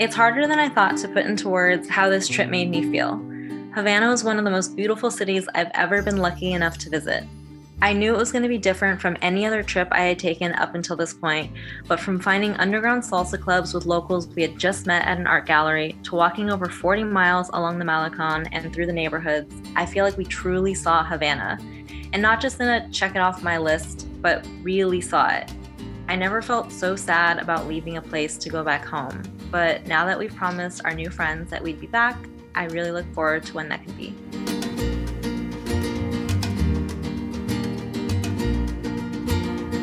It's harder than I thought to put into words how this trip made me feel. Havana was one of the most beautiful cities I've ever been lucky enough to visit. I knew it was going to be different from any other trip I had taken up until this point, but from finding underground salsa clubs with locals we had just met at an art gallery to walking over 40 miles along the Malecon and through the neighborhoods, I feel like we truly saw Havana. And not just in a check it off my list, but really saw it. I never felt so sad about leaving a place to go back home, but now that we've promised our new friends that we'd be back, I really look forward to when that can be.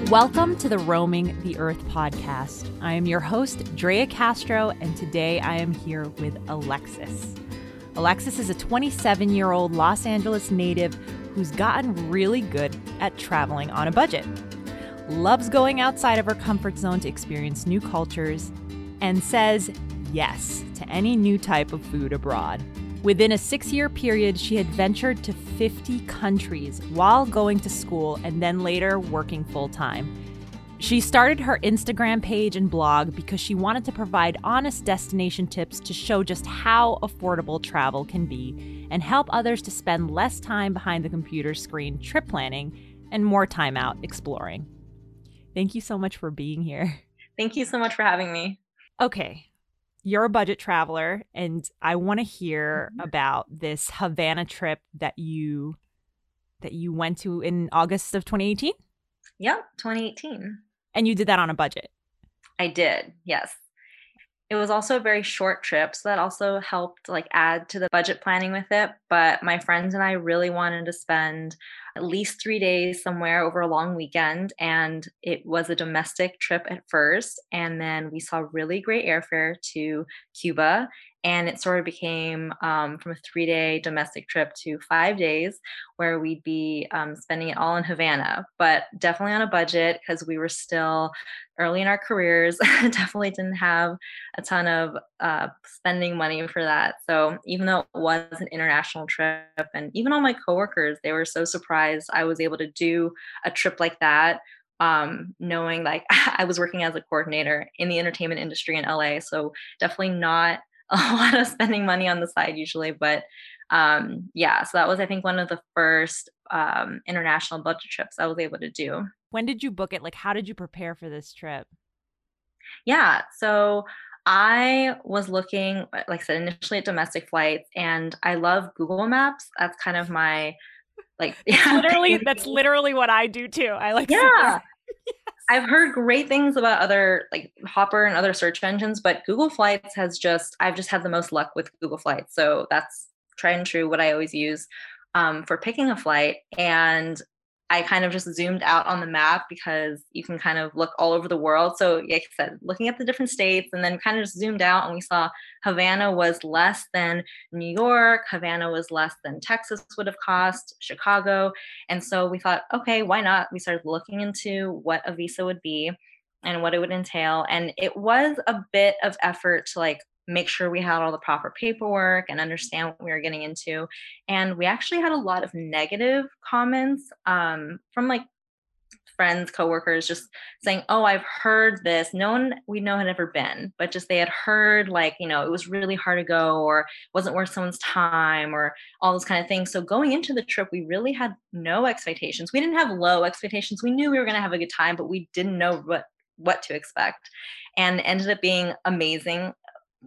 Welcome to the Roaming the Earth podcast. I am your host, Drea Castro, and today I am here with Alexys. Alexys is a 27 year old Los Angeles native who's gotten really good at traveling on a budget loves going outside of her comfort zone to experience new cultures, and says yes to any new type of food abroad. Within a six year period, she had ventured to 50 countries while going to school and then later working full time. She started her Instagram page and blog because she wanted to provide honest destination tips to show just how affordable travel can be and help others to spend less time behind the computer screen trip planning and more time out exploring. Thank you so much for being here. Thank you so much for having me. Okay. You're a budget traveler, and I want to hear mm-hmm. about this Havana trip that you that you went to in August of 2018. Yep, 2018. And you did that on a budget. I did. Yes. It was also a very short trip, so that also helped like add to the budget planning with it, but my friends and I really wanted to spend at least three days somewhere over a long weekend. And it was a domestic trip at first. And then we saw really great airfare to Cuba and it sort of became um, from a three day domestic trip to five days where we'd be um, spending it all in havana but definitely on a budget because we were still early in our careers definitely didn't have a ton of uh, spending money for that so even though it was an international trip and even all my coworkers they were so surprised i was able to do a trip like that um, knowing like I was working as a coordinator in the entertainment industry in LA. So definitely not a lot of spending money on the side usually, but um, yeah, so that was I think one of the first um, international budget trips I was able to do. When did you book it? Like, how did you prepare for this trip? Yeah, so I was looking, like I said, initially at domestic flights, and I love Google Maps. That's kind of my like yeah, literally that's literally what I do too. I like yeah. I've heard great things about other like Hopper and other search engines, but Google Flights has just I've just had the most luck with Google Flights. So that's tried and true what I always use um, for picking a flight. And I kind of just zoomed out on the map because you can kind of look all over the world. So, like I said, looking at the different states and then kind of just zoomed out and we saw Havana was less than New York, Havana was less than Texas would have cost, Chicago. And so we thought, okay, why not? We started looking into what a visa would be and what it would entail. And it was a bit of effort to like make sure we had all the proper paperwork and understand what we were getting into. And we actually had a lot of negative comments um, from like friends, coworkers, just saying, "Oh, I've heard this." No one we know had ever been, but just they had heard like you know it was really hard to go, or wasn't worth someone's time, or all those kind of things. So going into the trip, we really had no expectations. We didn't have low expectations. We knew we were going to have a good time, but we didn't know what what to expect and ended up being amazing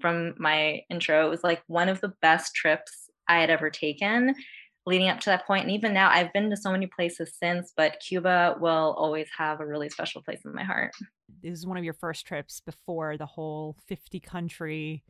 from my intro, it was like one of the best trips I had ever taken leading up to that point. And even now, I've been to so many places since, but Cuba will always have a really special place in my heart. This is one of your first trips before the whole 50 country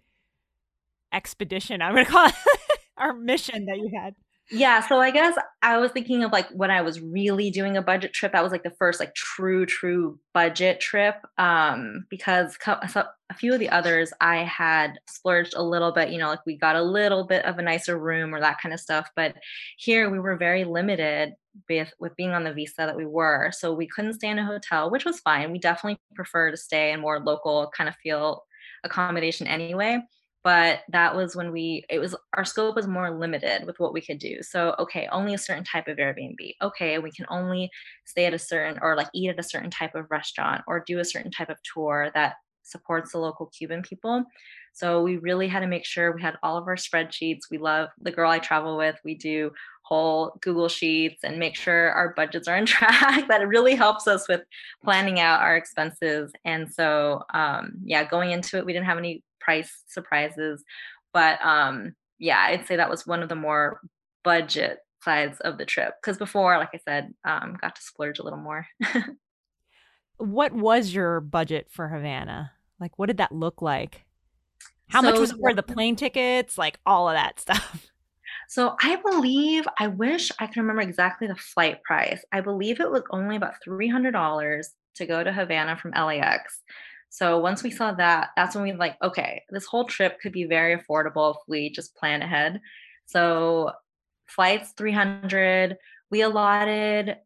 expedition, I'm going to call it, our mission that you had. Yeah, so I guess I was thinking of like when I was really doing a budget trip. That was like the first like true true budget trip. Um, because a few of the others I had splurged a little bit. You know, like we got a little bit of a nicer room or that kind of stuff. But here we were very limited with with being on the visa that we were, so we couldn't stay in a hotel, which was fine. We definitely prefer to stay in more local kind of feel accommodation anyway but that was when we it was our scope was more limited with what we could do so okay only a certain type of airbnb okay we can only stay at a certain or like eat at a certain type of restaurant or do a certain type of tour that supports the local Cuban people. So we really had to make sure we had all of our spreadsheets. We love the girl I travel with. We do whole Google Sheets and make sure our budgets are on track. that really helps us with planning out our expenses. And so, um, yeah, going into it, we didn't have any price surprises, but um, yeah, I'd say that was one of the more budget sides of the trip because before, like I said, um, got to splurge a little more. what was your budget for Havana? Like, what did that look like? How so, much was it for the plane tickets? Like all of that stuff. So I believe, I wish I can remember exactly the flight price. I believe it was only about $300 to go to Havana from LAX. So once we saw that, that's when we like, okay, this whole trip could be very affordable if we just plan ahead. So flights 300, we allotted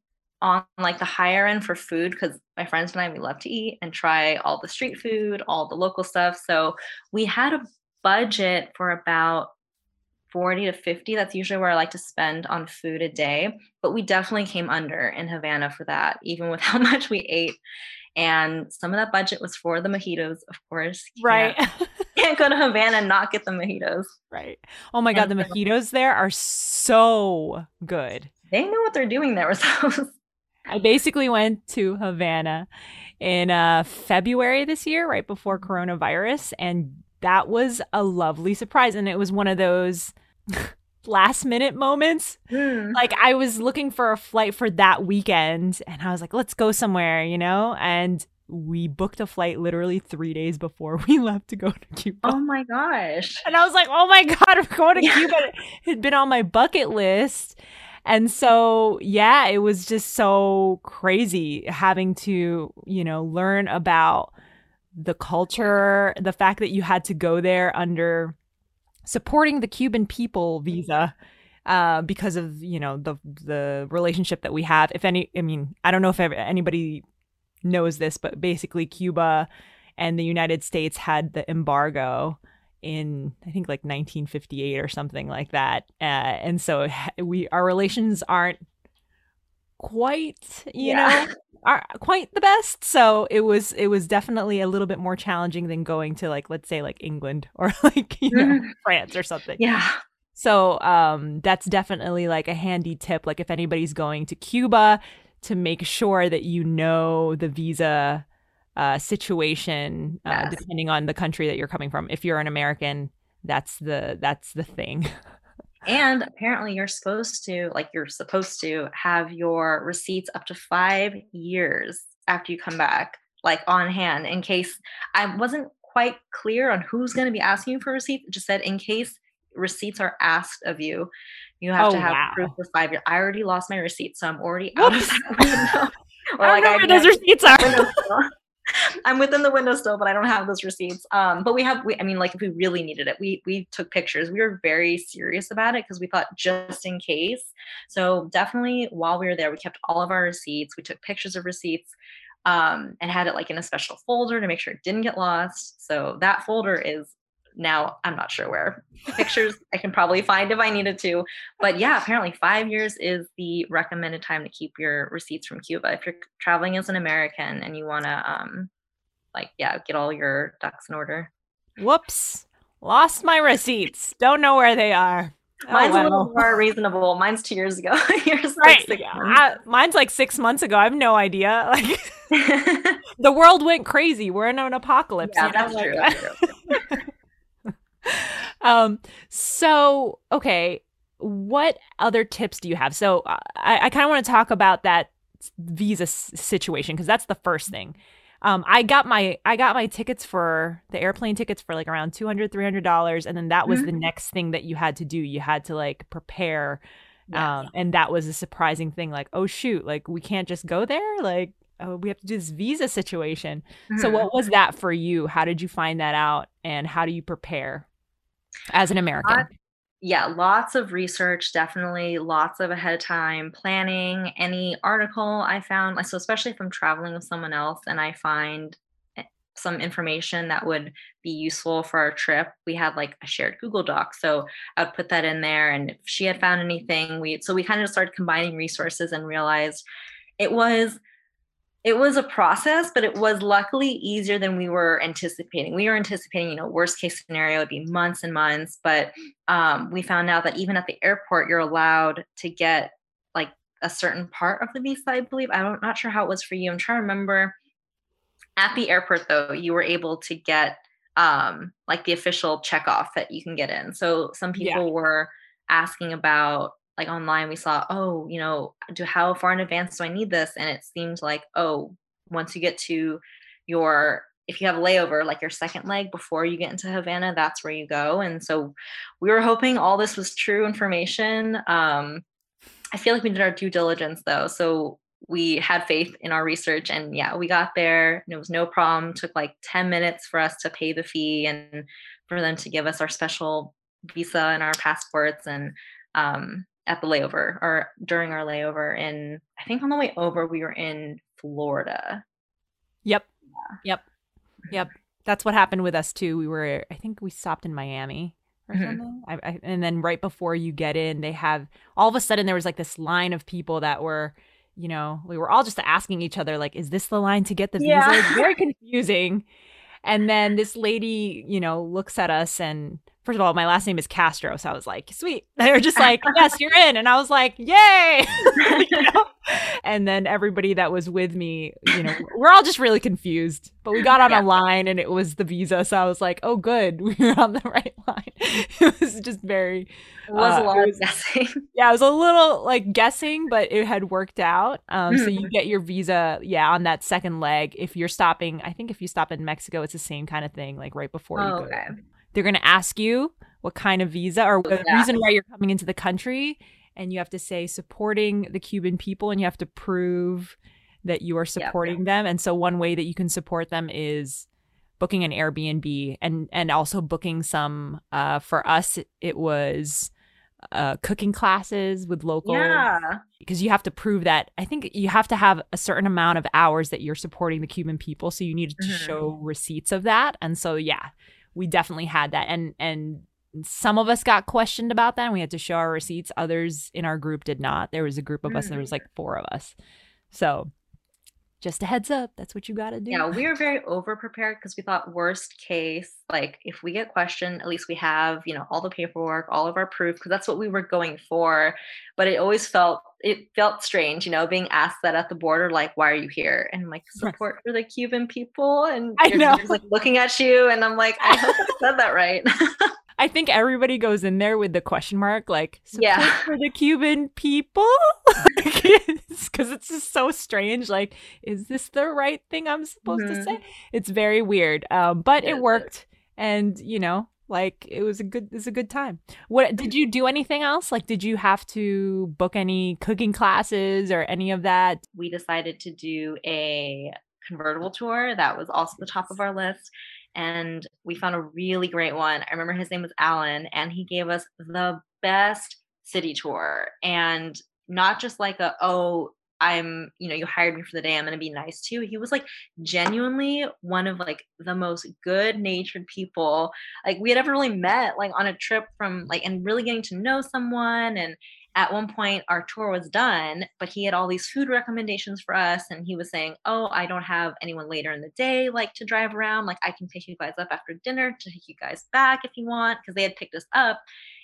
on like the higher end for food because my friends and I we love to eat and try all the street food, all the local stuff. So we had a budget for about 40 to 50. That's usually where I like to spend on food a day. But we definitely came under in Havana for that, even with how much we ate. And some of that budget was for the mojitos, of course. Right. Can't, can't go to Havana and not get the mojitos. Right. Oh my God, the mojitos there are so good. They know what they're doing there with those. I basically went to Havana in uh, February this year, right before coronavirus. And that was a lovely surprise. And it was one of those last minute moments. Mm. Like I was looking for a flight for that weekend and I was like, let's go somewhere, you know? And we booked a flight literally three days before we left to go to Cuba. Oh my gosh. And I was like, oh my God, I'm going to yeah. Cuba. It had been on my bucket list. And so, yeah, it was just so crazy having to, you know, learn about the culture, the fact that you had to go there under supporting the Cuban people visa uh, because of you know the the relationship that we have. If any, I mean, I don't know if anybody knows this, but basically Cuba and the United States had the embargo in I think like 1958 or something like that, uh, and so we our relations aren't quite you yeah. know are quite the best. So it was it was definitely a little bit more challenging than going to like let's say like England or like you know mm. France or something. Yeah. So um that's definitely like a handy tip like if anybody's going to Cuba to make sure that you know the visa uh, situation uh, yes. depending on the country that you're coming from. If you're an American, that's the that's the thing. and apparently you're supposed to like you're supposed to have your receipts up to five years after you come back like on hand in case i wasn't quite clear on who's going to be asking you for receipts it just said in case receipts are asked of you you have oh, to have wow. proof for five years i already lost my receipt so i'm already out of that window or I like I, those receipts are. I'm within the window still, but I don't have those receipts. Um, but we have, we, I mean, like if we really needed it, we we took pictures. We were very serious about it because we thought just in case. So definitely, while we were there, we kept all of our receipts. We took pictures of receipts um, and had it like in a special folder to make sure it didn't get lost. So that folder is now I'm not sure where. Pictures I can probably find if I needed to. But yeah, apparently five years is the recommended time to keep your receipts from Cuba. If you're traveling as an American and you want to, um, like, yeah, get all your ducks in order. Whoops. Lost my receipts. Don't know where they are. Oh, mine's oh, a little more reasonable. Mine's two years ago. Yours right. Like I, mine's like six months ago. I have no idea. Like the world went crazy. We're in an apocalypse. Yeah, that's, true. that's true um, so okay, what other tips do you have? So uh, I, I kind of want to talk about that visa s- situation because that's the first thing. Um, I got my I got my tickets for the airplane tickets for like around 200 300 dollars and then that was mm-hmm. the next thing that you had to do you had to like prepare um, and that was a surprising thing like oh shoot like we can't just go there like oh, we have to do this visa situation mm-hmm. so what was that for you how did you find that out and how do you prepare as an American? Uh, yeah, lots of research, definitely lots of ahead of time planning. Any article I found, so especially if I'm traveling with someone else and I find eh, some information that would be useful for our trip, we had like a shared Google Doc. So I would put that in there. And if she had found anything, we so we kind of started combining resources and realized it was it was a process, but it was luckily easier than we were anticipating. We were anticipating, you know, worst case scenario would be months and months, but um, we found out that even at the airport, you're allowed to get like a certain part of the visa, I believe. I'm not sure how it was for you. I'm trying to remember. At the airport, though, you were able to get um, like the official check off that you can get in. So some people yeah. were asking about like online we saw oh you know do how far in advance do i need this? And it seemed like oh once you get to your if you have a layover like your second leg before you get into havana that's where you go. And so we were hoping all this was true information. Um i feel like we did our due diligence though. So we had faith in our research and yeah we got there. And it was no problem. It took like 10 minutes for us to pay the fee and for them to give us our special visa and our passports and um at the layover or during our layover and I think on the way over we were in Florida. Yep. Yeah. Yep. Yep. That's what happened with us too. We were I think we stopped in Miami or mm-hmm. something. I, I, and then right before you get in, they have all of a sudden there was like this line of people that were, you know, we were all just asking each other like, "Is this the line to get the yeah. visa?" It's very confusing. And then this lady, you know, looks at us and first of all, my last name is Castro. So I was like, sweet. They were just like, yes, you're in. And I was like, yay. you know? And then everybody that was with me, you know, we're all just really confused. But we got on yeah. a line and it was the visa. So I was like, oh, good. We were on the right line. It was just very. It was uh, a lot was, of guessing. Yeah, it was a little like guessing, but it had worked out. Um, mm-hmm. So you mm-hmm. get your visa, yeah, on that second leg. If you're stopping, I think if you stop in Mexico, it's the same kind of thing, like right before oh, you go. Okay they're going to ask you what kind of visa or the yeah. reason why you're coming into the country and you have to say supporting the Cuban people and you have to prove that you are supporting yep. them and so one way that you can support them is booking an Airbnb and and also booking some uh for us it was uh, cooking classes with local yeah because you have to prove that i think you have to have a certain amount of hours that you're supporting the cuban people so you need to mm-hmm. show receipts of that and so yeah we definitely had that. And and some of us got questioned about that and we had to show our receipts. Others in our group did not. There was a group of mm. us and there was like four of us. So just a heads up that's what you got to do. Yeah we were very over prepared because we thought worst case like if we get questioned at least we have you know all the paperwork all of our proof because that's what we were going for. But it always felt it felt strange you know being asked that at the border like why are you here? And like support for the cuban people and I know. like looking at you and i'm like i hope i said that right I think everybody goes in there with the question mark, like, yeah, for the Cuban people, because it's just so strange. Like, is this the right thing I'm supposed mm-hmm. to say? It's very weird, um, but it worked, and you know, like it was a good, it's a good time. What did you do? Anything else? Like, did you have to book any cooking classes or any of that? We decided to do a convertible tour. That was also the top of our list and we found a really great one. I remember his name was Alan, and he gave us the best city tour. And not just like a, oh, I'm, you know, you hired me for the day, I'm gonna be nice to you. He was like genuinely one of like the most good natured people like we had ever really met, like on a trip from like and really getting to know someone and at one point our tour was done but he had all these food recommendations for us and he was saying oh i don't have anyone later in the day like to drive around like i can pick you guys up after dinner to take you guys back if you want because they had picked us up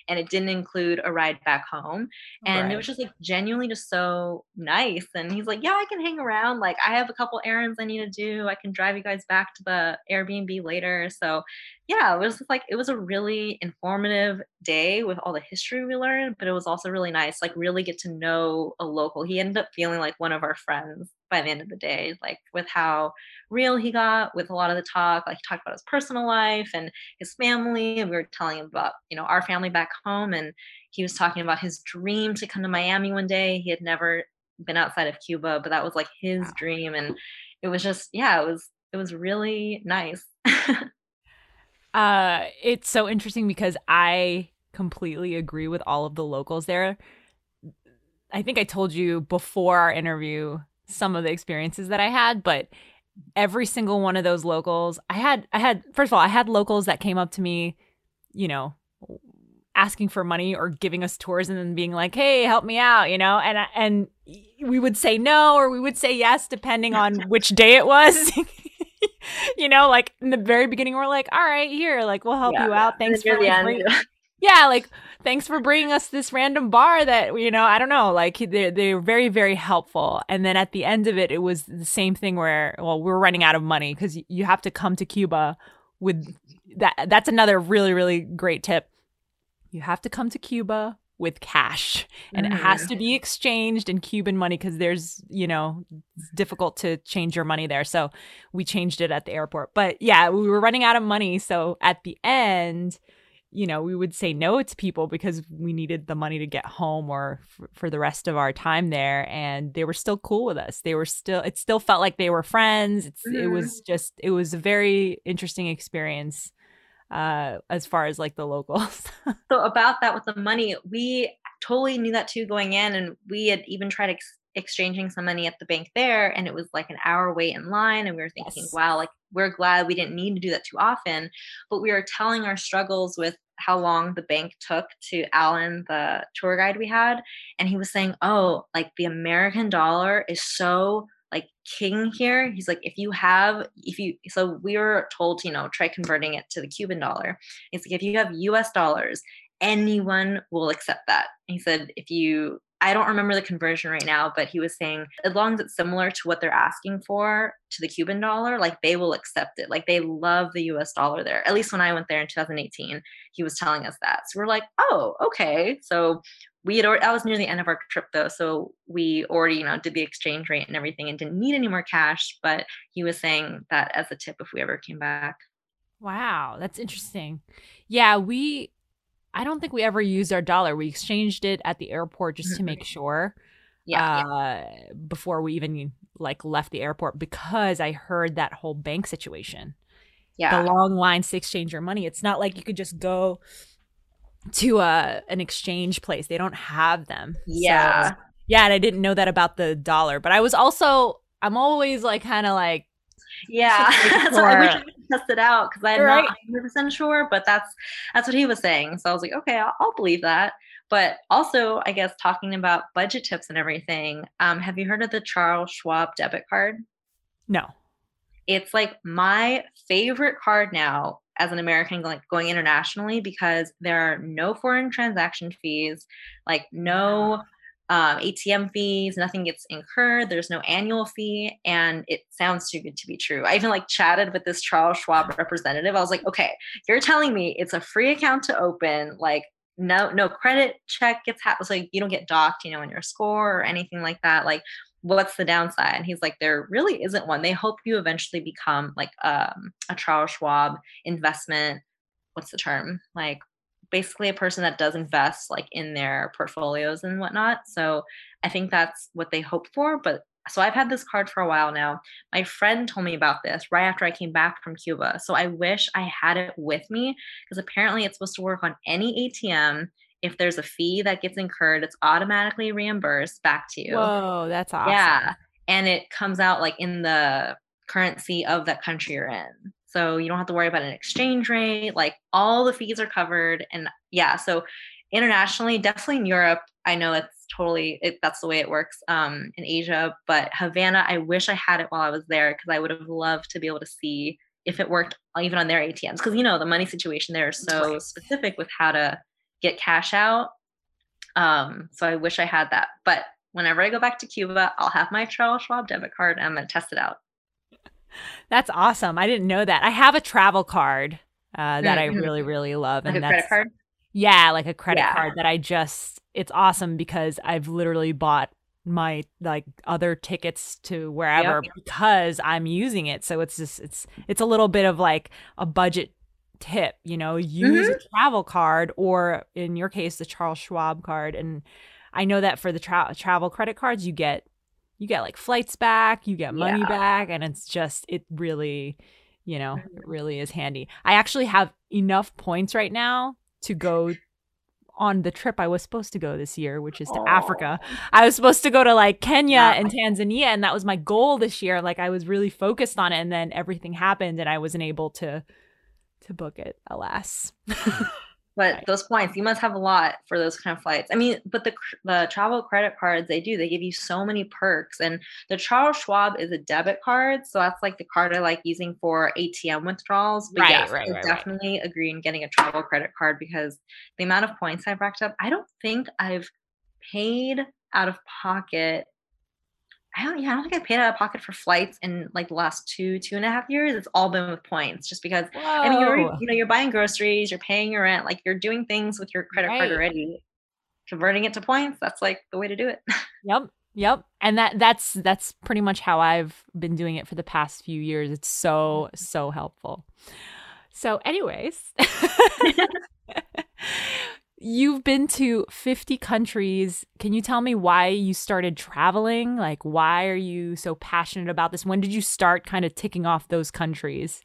and it didn't include a ride back home and right. it was just like genuinely just so nice and he's like yeah i can hang around like i have a couple errands i need to do i can drive you guys back to the airbnb later so yeah, it was like it was a really informative day with all the history we learned, but it was also really nice, like really get to know a local. He ended up feeling like one of our friends by the end of the day, like with how real he got with a lot of the talk. Like he talked about his personal life and his family, and we were telling him about, you know, our family back home. And he was talking about his dream to come to Miami one day. He had never been outside of Cuba, but that was like his dream. And it was just, yeah, it was it was really nice. Uh, it's so interesting because I completely agree with all of the locals there. I think I told you before our interview some of the experiences that I had, but every single one of those locals, I had I had first of all, I had locals that came up to me, you know, asking for money or giving us tours and then being like, "Hey, help me out," you know, and and we would say no or we would say yes depending on which day it was. you know, like in the very beginning, we're like, "All right, here, like we'll help yeah, you out. Thanks for the bring- yeah, like thanks for bringing us this random bar that you know I don't know. Like they're they were very very helpful. And then at the end of it, it was the same thing where well we we're running out of money because you have to come to Cuba with that. That's another really really great tip you have to come to Cuba with cash and mm. it has to be exchanged in Cuban money because there's, you know, it's difficult to change your money there. So we changed it at the airport. But yeah, we were running out of money. So at the end, you know, we would say no to people because we needed the money to get home or f- for the rest of our time there. And they were still cool with us. They were still, it still felt like they were friends. Mm. It was mm-hmm. just, it was a very interesting experience uh, as far as like the locals. so about that with the money, we totally knew that too going in, and we had even tried ex- exchanging some money at the bank there, and it was like an hour wait in line, and we were thinking, yes. wow, like we're glad we didn't need to do that too often, but we were telling our struggles with how long the bank took to Alan, the tour guide we had, and he was saying, oh, like the American dollar is so like king here. He's like, if you have, if you, so we were told to, you know, try converting it to the Cuban dollar. It's like, if you have US dollars, anyone will accept that. He said, if you, I don't remember the conversion right now, but he was saying as long as it's similar to what they're asking for to the Cuban dollar, like they will accept it. Like they love the US dollar there. At least when I went there in 2018, he was telling us that. So we're like, oh, okay. So we had already, that was near the end of our trip though so we already you know did the exchange rate and everything and didn't need any more cash but he was saying that as a tip if we ever came back. Wow that's interesting. Yeah we i don't think we ever used our dollar. We exchanged it at the airport just to mm-hmm. make sure yeah, uh, yeah, before we even like left the airport because i heard that whole bank situation. Yeah. the long lines to exchange your money. It's not like you could just go to a uh, an exchange place. They don't have them. Yeah. So, yeah, and I didn't know that about the dollar, but I was also I'm always like kind of like yeah, so I wish I could test it out because I'm right. not 100 percent sure, but that's that's what he was saying. So I was like, okay, I'll, I'll, believe that. But also, I guess talking about budget tips and everything, um, have you heard of the Charles Schwab debit card? No. It's like my favorite card now as an American like going internationally because there are no foreign transaction fees, like no um, ATM fees, nothing gets incurred. There's no annual fee, and it sounds too good to be true. I even like chatted with this Charles Schwab representative. I was like, okay, you're telling me it's a free account to open, like no no credit check gets happened, so you don't get docked, you know, in your score or anything like that. Like what's the downside? And he's like, there really isn't one. They hope you eventually become like um, a Charles Schwab investment. What's the term? Like basically a person that does invest like in their portfolios and whatnot. So I think that's what they hope for. But so I've had this card for a while now. My friend told me about this right after I came back from Cuba. So I wish I had it with me because apparently it's supposed to work on any ATM if there's a fee that gets incurred, it's automatically reimbursed back to you. Whoa, that's awesome. Yeah. And it comes out like in the currency of that country you're in. So you don't have to worry about an exchange rate. Like all the fees are covered. And yeah, so internationally, definitely in Europe, I know it's totally it, that's the way it works um, in Asia. But Havana, I wish I had it while I was there because I would have loved to be able to see if it worked even on their ATMs. Because you know the money situation there is so right. specific with how to get cash out. Um, so I wish I had that. But whenever I go back to Cuba, I'll have my Charles Schwab debit card and I'm going to test it out. That's awesome. I didn't know that. I have a travel card uh, that mm-hmm. I really, really love. Like and a credit card? Yeah, like a credit yeah. card that I just, it's awesome because I've literally bought my like other tickets to wherever yep. because I'm using it. So it's just, it's, it's a little bit of like a budget tip, you know, use mm-hmm. a travel card or in your case the Charles Schwab card and I know that for the tra- travel credit cards you get you get like flights back, you get money yeah. back and it's just it really, you know, it mm-hmm. really is handy. I actually have enough points right now to go on the trip I was supposed to go this year, which is to Aww. Africa. I was supposed to go to like Kenya yeah. and Tanzania, and that was my goal this year. Like I was really focused on it, and then everything happened, and I wasn't able to to book it, alas. but right. those points you must have a lot for those kind of flights i mean but the the travel credit cards they do they give you so many perks and the charles schwab is a debit card so that's like the card i like using for atm withdrawals but right, yes, right, i right, definitely right. agree in getting a travel credit card because the amount of points i've racked up i don't think i've paid out of pocket I don't, yeah, I don't think I paid out of pocket for flights in like the last two, two and a half years. It's all been with points, just because. Whoa. I mean, you're you know you're buying groceries, you're paying your rent, like you're doing things with your credit right. card already. Converting it to points, that's like the way to do it. Yep, yep, and that that's that's pretty much how I've been doing it for the past few years. It's so mm-hmm. so helpful. So, anyways. You've been to 50 countries. Can you tell me why you started traveling? Like, why are you so passionate about this? When did you start kind of ticking off those countries?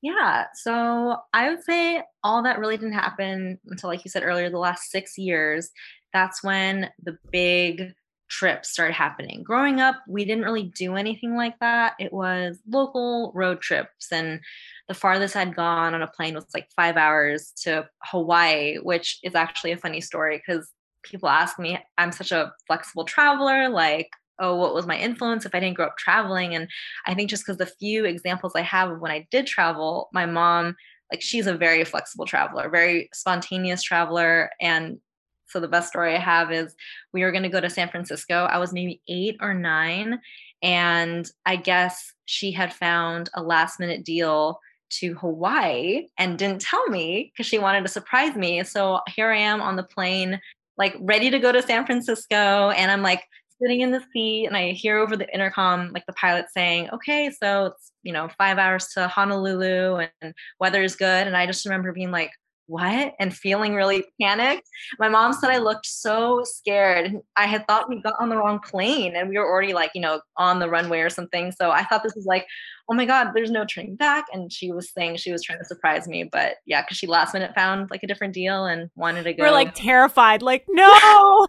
Yeah, so I would say all that really didn't happen until, like you said earlier, the last six years. That's when the big trips started happening. Growing up, we didn't really do anything like that. It was local road trips and the farthest I'd gone on a plane was like five hours to Hawaii, which is actually a funny story because people ask me, I'm such a flexible traveler, like, oh, what was my influence if I didn't grow up traveling? And I think just because the few examples I have of when I did travel, my mom, like, she's a very flexible traveler, very spontaneous traveler. And so the best story I have is we were going to go to San Francisco. I was maybe eight or nine. And I guess she had found a last minute deal to Hawaii and didn't tell me because she wanted to surprise me. So here I am on the plane, like ready to go to San Francisco. And I'm like sitting in the seat and I hear over the intercom, like the pilot saying, okay, so it's, you know, five hours to Honolulu and weather is good. And I just remember being like, what and feeling really panicked. My mom said I looked so scared. I had thought we got on the wrong plane and we were already like, you know, on the runway or something. So I thought this was like, oh my God, there's no turning back. And she was saying she was trying to surprise me. But yeah, because she last minute found like a different deal and wanted to go. We're like terrified, like, no.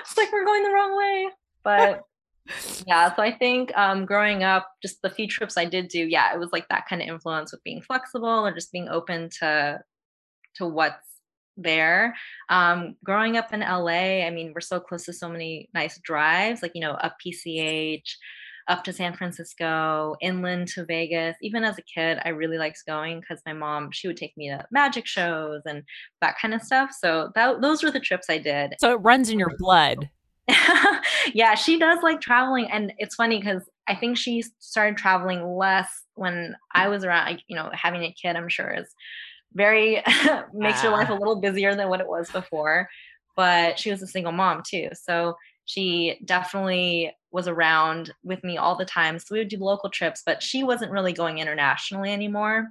it's like we're going the wrong way. But yeah so i think um, growing up just the few trips i did do yeah it was like that kind of influence with being flexible or just being open to to what's there. Um, growing up in la i mean we're so close to so many nice drives like you know up pch up to san francisco inland to vegas. Even as a kid i really liked going because my mom she would take me to magic shows and that kind of stuff. So that, those were the trips i did. So it runs in your blood yeah, she does like traveling. And it's funny because I think she started traveling less when I was around, you know, having a kid, I'm sure is very, makes your life ah. a little busier than what it was before. But she was a single mom too. So she definitely was around with me all the time. So we would do local trips, but she wasn't really going internationally anymore.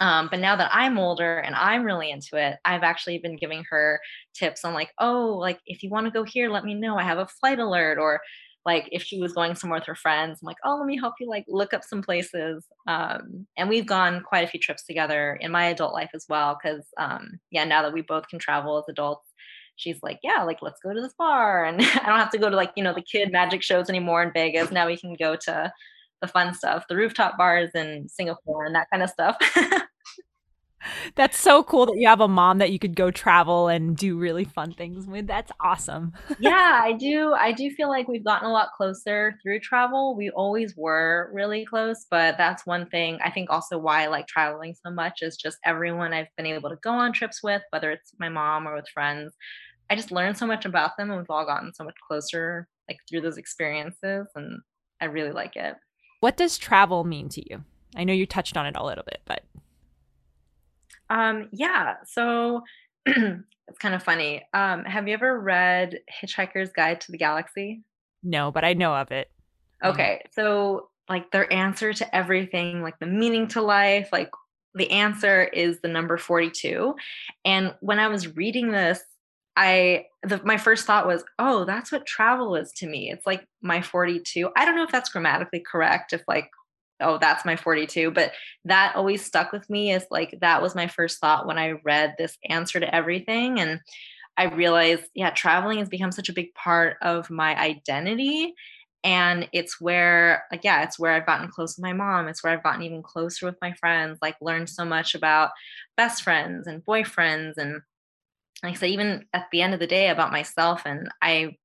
Um, but now that I'm older and I'm really into it, I've actually been giving her tips on like, oh, like if you want to go here, let me know. I have a flight alert. Or like if she was going somewhere with her friends, I'm like, oh, let me help you like look up some places. Um, and we've gone quite a few trips together in my adult life as well. Cause um, yeah, now that we both can travel as adults, she's like, yeah, like let's go to this bar. And I don't have to go to like, you know, the kid magic shows anymore in Vegas. Now we can go to the fun stuff, the rooftop bars in Singapore and that kind of stuff. That's so cool that you have a mom that you could go travel and do really fun things with. That's awesome. yeah, I do. I do feel like we've gotten a lot closer through travel. We always were really close, but that's one thing I think also why I like traveling so much is just everyone I've been able to go on trips with, whether it's my mom or with friends. I just learned so much about them and we've all gotten so much closer like through those experiences and I really like it. What does travel mean to you? I know you touched on it a little bit, but um, yeah. So it's kind of funny. Um, have you ever read Hitchhiker's Guide to the Galaxy? No, but I know of it. Okay. So like their answer to everything, like the meaning to life, like the answer is the number 42. And when I was reading this, I the, my first thought was, oh, that's what travel is to me. It's like my 42. I don't know if that's grammatically correct, if like oh, that's my 42. But that always stuck with me as like that was my first thought when I read this answer to everything. And I realized, yeah, traveling has become such a big part of my identity. and it's where like yeah it's where i've gotten close with my mom it's where i've gotten even closer with my friends like learned so much about best friends and boyfriends and like i said even at the end of the day about myself and i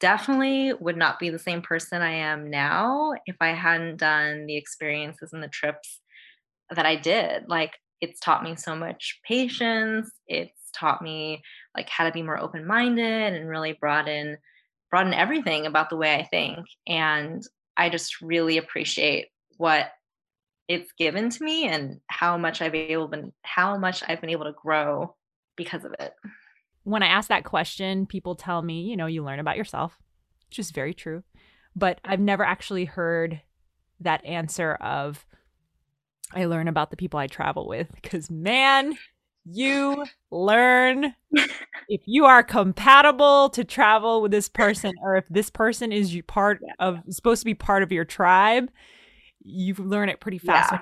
definitely would not be the same person i am now if i hadn't done the experiences and the trips that i did like it's taught me so much patience it's taught me like how to be more open minded and really broaden in everything about the way I think. And I just really appreciate what it's given to me and how much I've able been how much I've been able to grow because of it. When I ask that question, people tell me, you know, you learn about yourself, which is very true. But I've never actually heard that answer of I learn about the people I travel with because man, you learn if you are compatible to travel with this person or if this person is you part of supposed to be part of your tribe you learn it pretty fast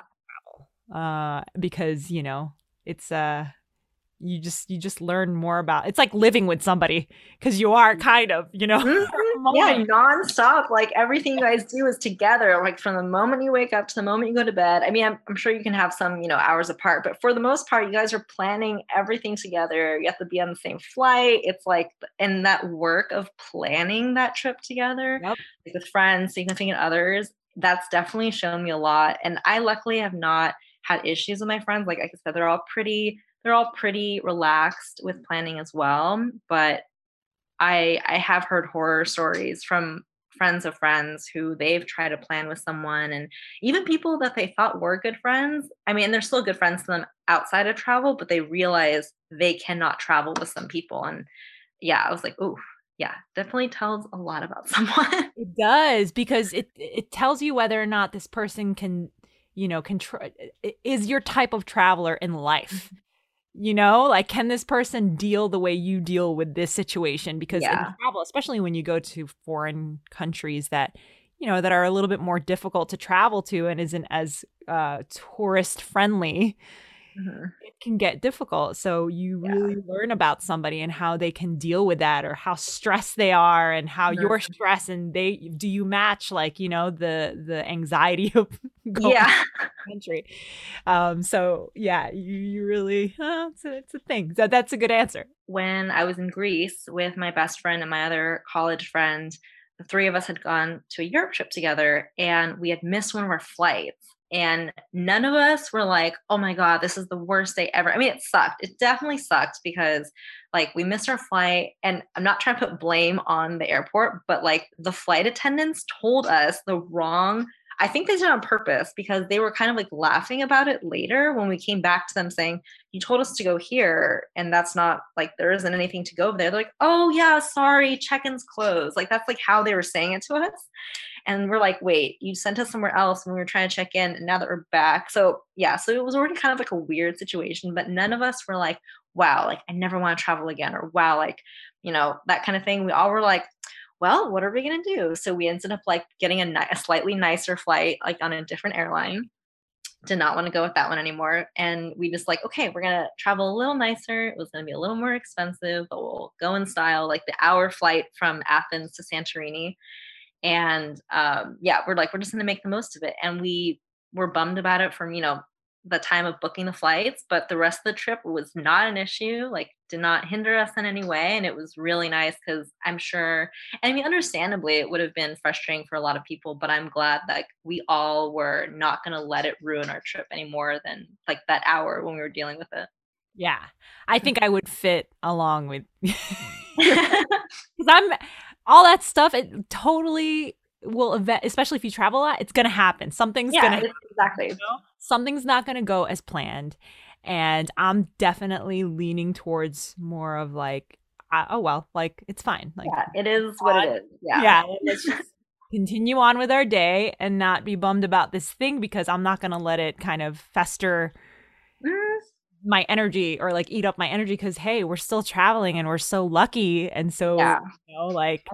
yeah. uh, because you know it's uh you just you just learn more about it's like living with somebody because you are kind of you know mm-hmm. yeah nonstop like everything you guys do is together like from the moment you wake up to the moment you go to bed. I mean I'm, I'm sure you can have some you know hours apart but for the most part you guys are planning everything together. You have to be on the same flight. It's like and that work of planning that trip together yep. like with friends significant others that's definitely shown me a lot and i luckily have not had issues with my friends. Like i said they're all pretty they're all pretty relaxed with planning as well. But I I have heard horror stories from friends of friends who they've tried to plan with someone and even people that they thought were good friends. I mean, they're still good friends to them outside of travel, but they realize they cannot travel with some people. And yeah, I was like, ooh, yeah, definitely tells a lot about someone. It does because it it tells you whether or not this person can, you know, control is your type of traveler in life. Mm-hmm. You know, like can this person deal the way you deal with this situation? Because yeah. in travel, especially when you go to foreign countries that, you know, that are a little bit more difficult to travel to and isn't as uh, tourist friendly, mm-hmm. it can get difficult. So you yeah. really learn about somebody and how they can deal with that or how stressed they are and how mm-hmm. you're stressed and they do you match like, you know, the the anxiety of yeah. country. Um so yeah, you, you really uh, it's, a, it's a thing. So that's a good answer. When I was in Greece with my best friend and my other college friend, the three of us had gone to a Europe trip together and we had missed one of our flights and none of us were like, oh my God, this is the worst day ever. I mean, it sucked. It definitely sucked because like we missed our flight. And I'm not trying to put blame on the airport, but like the flight attendants told us the wrong I think they did on purpose because they were kind of like laughing about it later when we came back to them saying, You told us to go here, and that's not like there isn't anything to go over there. They're like, Oh, yeah, sorry, check in's closed. Like that's like how they were saying it to us. And we're like, Wait, you sent us somewhere else when we were trying to check in, and now that we're back. So, yeah, so it was already kind of like a weird situation, but none of us were like, Wow, like I never want to travel again, or wow, like, you know, that kind of thing. We all were like, well, what are we going to do? So we ended up like getting a, ni- a slightly nicer flight, like on a different airline. Did not want to go with that one anymore. And we just like, okay, we're going to travel a little nicer. It was going to be a little more expensive, but we'll go in style, like the hour flight from Athens to Santorini. And um, yeah, we're like, we're just going to make the most of it. And we were bummed about it from, you know, the time of booking the flights, but the rest of the trip was not an issue, like did not hinder us in any way. And it was really nice because I'm sure, and I mean, understandably, it would have been frustrating for a lot of people, but I'm glad that we all were not going to let it ruin our trip any more than like that hour when we were dealing with it. Yeah. I think I would fit along with because I'm all that stuff. It totally will event, especially if you travel a lot, it's gonna happen. Something's yeah, gonna exactly. You know? Something's not gonna go as planned, and I'm definitely leaning towards more of like, uh, oh well, like it's fine. Like yeah, it is what it is. Yeah, yeah. Let's just continue on with our day and not be bummed about this thing because I'm not gonna let it kind of fester. Mm. my energy or like eat up my energy because hey we're still traveling and we're so lucky and so yeah. you know like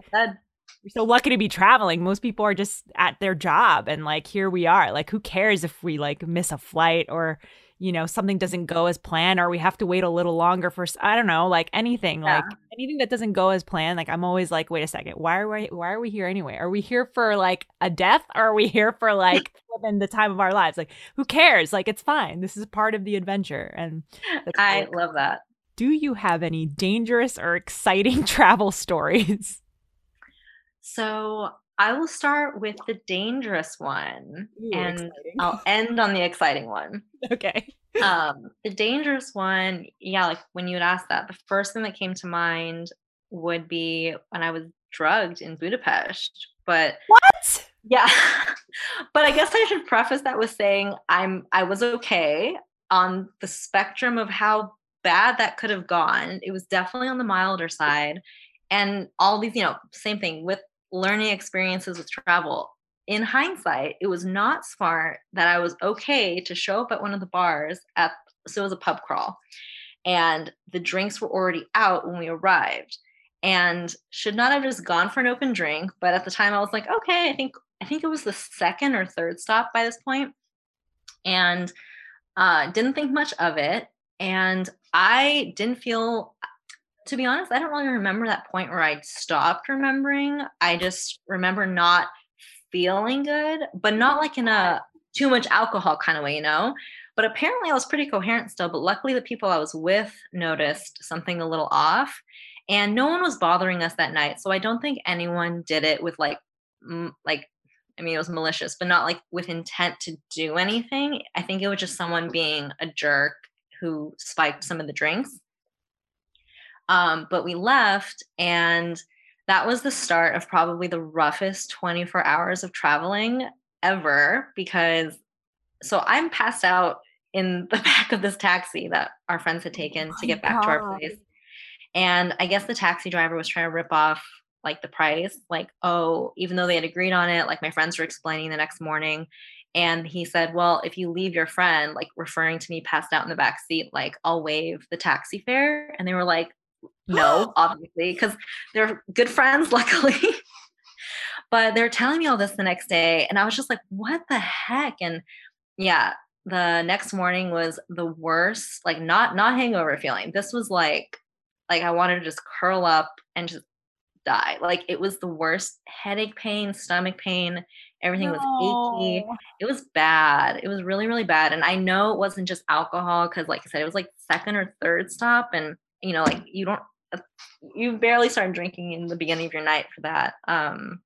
we're so lucky to be traveling. Most people are just at their job and like here we are. Like who cares if we like miss a flight or you know, something doesn't go as planned or we have to wait a little longer for I don't know, like anything, yeah. like anything that doesn't go as planned, like I'm always like, wait a second, why are we why are we here anyway? Are we here for like a death or are we here for like living the time of our lives? Like who cares? Like it's fine. This is part of the adventure and I love that. Do you have any dangerous or exciting travel stories? So I will start with the dangerous one Ooh, and exciting. I'll end on the exciting one. Okay. um, the dangerous one, yeah, like when you would ask that, the first thing that came to mind would be when I was drugged in Budapest. But what? Yeah. but I guess I should preface that with saying I'm I was okay on the spectrum of how bad that could have gone. It was definitely on the milder side. And all these, you know, same thing with learning experiences with travel. In hindsight, it was not smart that I was okay to show up at one of the bars at so it was a pub crawl. And the drinks were already out when we arrived. And should not have just gone for an open drink, but at the time I was like, okay, I think I think it was the second or third stop by this. And uh, didn't think much of it. And I didn't feel to be honest, I don't really remember that point where I stopped remembering. I just remember not feeling good, but not like in a too much alcohol kind of way, you know? But apparently I was pretty coherent still. But luckily, the people I was with noticed something a little off. And no one was bothering us that night. So I don't think anyone did it with like, m- like, I mean, it was malicious, but not like with intent to do anything. I think it was just someone being a jerk who spiked some of the drinks. Um, but we left, and that was the start of probably the roughest 24 hours of traveling ever because so I'm passed out in the back of this taxi that our friends had taken oh to get back God. to our place. And I guess the taxi driver was trying to rip off like the price, like, oh, even though they had agreed on it, like my friends were explaining the next morning. And he said, Well, if you leave your friend, like referring to me passed out in the back seat, like I'll waive the taxi fare. And they were like, no, obviously, because they're good friends, luckily. but they're telling me all this the next day. And I was just like, what the heck? And yeah, the next morning was the worst, like not not hangover feeling. This was like like I wanted to just curl up and just die. Like it was the worst headache pain, stomach pain, everything no. was achy. It was bad. It was really, really bad. And I know it wasn't just alcohol because like I said, it was like second or third stop. And you know, like you don't you barely started drinking in the beginning of your night for that. Um,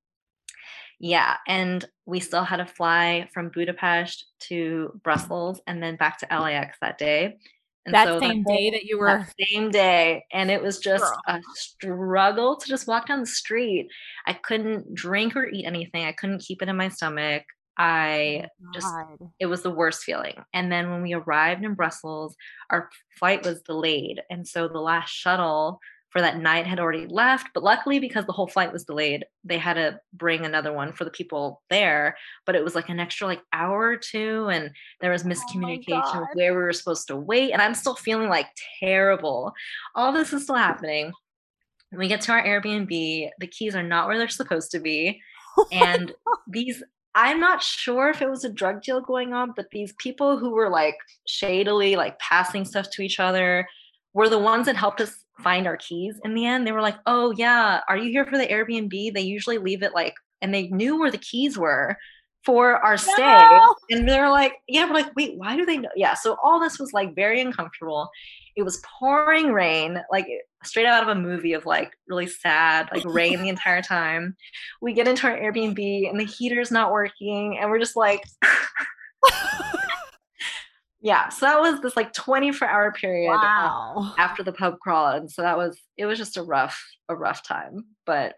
yeah, and we still had to fly from Budapest to Brussels and then back to LAX that day. And that so same day that you were same day, and it was just Girl. a struggle to just walk down the street. I couldn't drink or eat anything. I couldn't keep it in my stomach. I oh just it was the worst feeling. And then when we arrived in Brussels, our flight was delayed, and so the last shuttle for that night had already left. But luckily, because the whole flight was delayed, they had to bring another one for the people there. But it was like an extra like hour or two, and there was oh miscommunication oh where we were supposed to wait. And I'm still feeling like terrible. All this is still happening. When we get to our Airbnb, the keys are not where they're supposed to be. And these I'm not sure if it was a drug deal going on, but these people who were like shadily like passing stuff to each other were the ones that helped us find our keys in the end. They were like, "Oh yeah, are you here for the Airbnb?" They usually leave it like, and they knew where the keys were for our stay, no! and they're like, "Yeah." We're like, "Wait, why do they know?" Yeah. So all this was like very uncomfortable. It was pouring rain, like straight out of a movie of like really sad, like rain the entire time. We get into our Airbnb and the heater's not working, and we're just like. yeah so that was this like 24 hour period wow. after the pub crawl and so that was it was just a rough a rough time but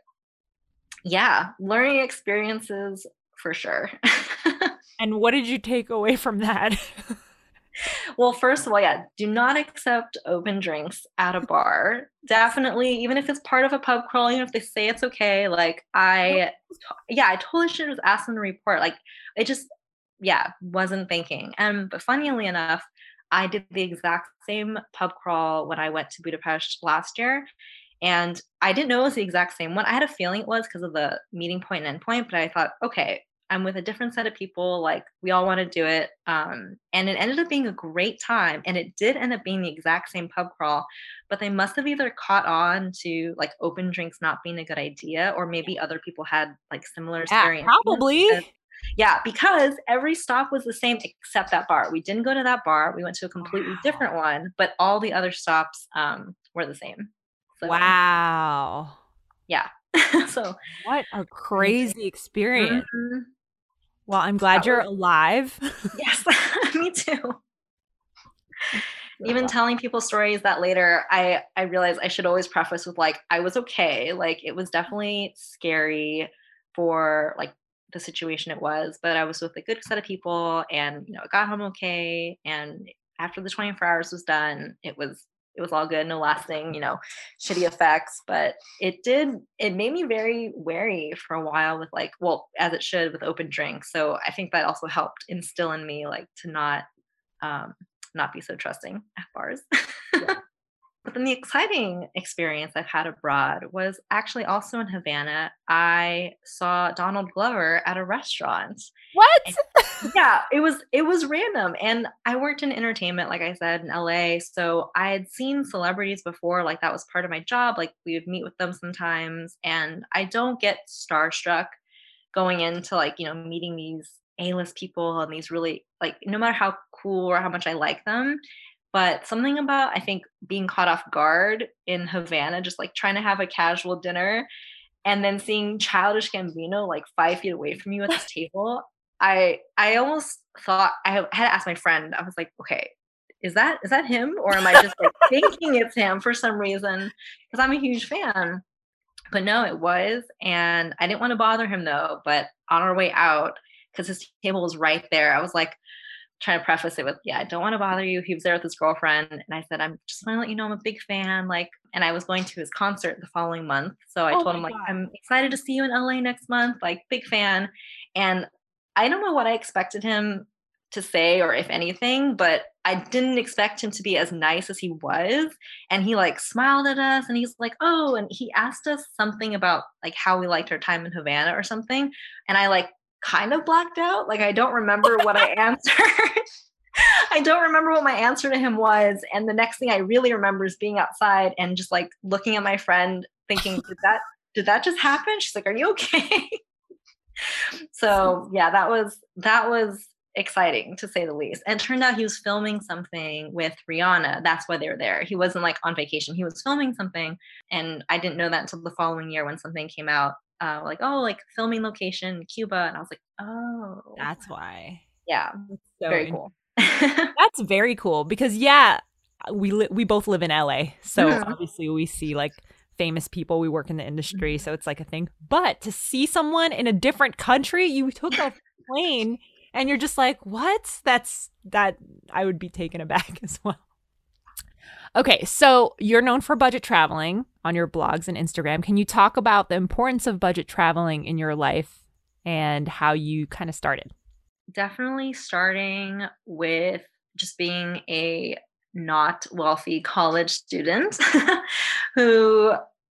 yeah learning experiences for sure and what did you take away from that well first of all yeah do not accept open drinks at a bar definitely even if it's part of a pub crawl even if they say it's okay like i yeah i totally should have asked them to report like it just yeah, wasn't thinking. And but funnily enough, I did the exact same pub crawl when I went to Budapest last year. And I didn't know it was the exact same one. I had a feeling it was because of the meeting point and end point, but I thought, okay, I'm with a different set of people. Like we all want to do it. Um, and it ended up being a great time. And it did end up being the exact same pub crawl, but they must have either caught on to like open drinks not being a good idea, or maybe other people had like similar experience. Yeah, probably. Yeah, because every stop was the same except that bar. We didn't go to that bar. We went to a completely wow. different one, but all the other stops um, were the same. So, wow. Yeah. so what a crazy experience. Mm-hmm. Well, I'm glad that you're was, alive. yes, me too. Even telling people stories that later I I realized I should always preface with like I was okay. Like it was definitely scary for like the situation it was, but I was with a good set of people and you know, it got home okay and after the 24 hours was done, it was it was all good, no lasting, you know, shitty effects. But it did, it made me very wary for a while with like, well, as it should with open drinks. So I think that also helped instill in me like to not um not be so trusting at bars. Yeah. But then the exciting experience I've had abroad was actually also in Havana. I saw Donald Glover at a restaurant. What? And, yeah, it was it was random. And I worked in entertainment, like I said, in LA. So I had seen celebrities before, like that was part of my job. Like we would meet with them sometimes. And I don't get starstruck going into like, you know, meeting these A-list people and these really like no matter how cool or how much I like them but something about I think being caught off guard in Havana, just like trying to have a casual dinner and then seeing childish Gambino like five feet away from you at this table. I I almost thought I had to ask my friend. I was like, okay, is that is that him or am I just like thinking it's him for some reason? Because I'm a huge fan. But no, it was, and I didn't want to bother him though. But on our way out, because his table was right there, I was like, trying to preface it with, yeah, I don't want to bother you. He was there with his girlfriend. And I said, I'm just want to let you know I'm a big fan. Like, and I was going to his concert the following month. So I oh told him, like, I'm excited to see you in LA next month, like, big fan. And I don't know what I expected him to say or if anything, but I didn't expect him to be as nice as he was. And he like smiled at us and he's like, oh, and he asked us something about like how we liked our time in Havana or something. And I like kind of blacked out. Like I don't remember what I answered. I don't remember what my answer to him was. And the next thing I really remember is being outside and just like looking at my friend thinking, did that did that just happen? She's like, Are you okay? so yeah, that was that was exciting to say the least. And turned out he was filming something with Rihanna. That's why they were there. He wasn't like on vacation. He was filming something. And I didn't know that until the following year when something came out uh, like oh like filming location Cuba and I was like oh. That's why. Yeah so very cool. That's very cool because yeah we li- we both live in LA so mm-hmm. obviously we see like famous people we work in the industry mm-hmm. so it's like a thing. But to see someone in a different country you took a plane and you're just like what? That's that I would be taken aback as well Okay, so you're known for budget traveling on your blogs and Instagram. Can you talk about the importance of budget traveling in your life and how you kind of started? Definitely starting with just being a not wealthy college student who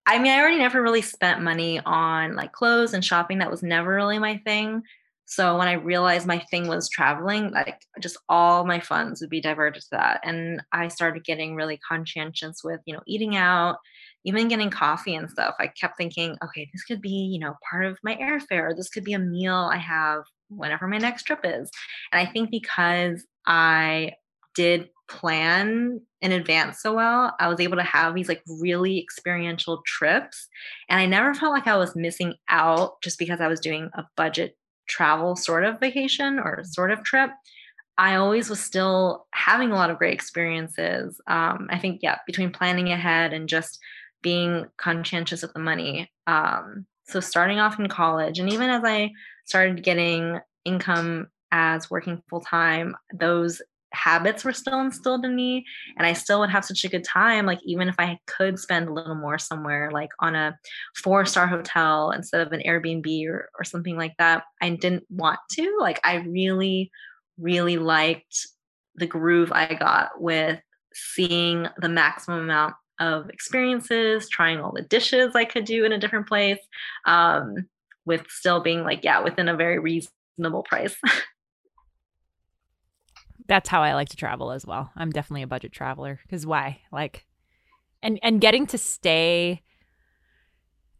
I mean, I already never really spent money on like clothes and shopping. That was never really my thing. So when I realized my thing was traveling, like just all my funds would be diverted to that. And I started getting really conscientious with, you know, eating out, even getting coffee and stuff. I kept thinking, okay, this could be, you know, part of my airfare. This could be a meal I have whenever my next trip is. And I think because I did plan in advance so well, I was able to have these like really experiential trips. And I never felt like I was missing out just because I was doing a budget travel sort of vacation or sort of trip, I always was still having a lot of great experiences. Um, I think, yeah, between planning ahead and just being conscientious of the money. Um, so, starting off in college, and even as I started getting income as working full time, those habits were still instilled in me and i still would have such a good time like even if i could spend a little more somewhere like on a four star hotel instead of an airbnb or, or something like that i didn't want to like i really really liked the groove i got with seeing the maximum amount of experiences trying all the dishes i could do in a different place um, with still being like yeah within a very reasonable reasonable price. That's how I like to travel as well. I'm definitely a budget traveler because why? Like, and and getting to stay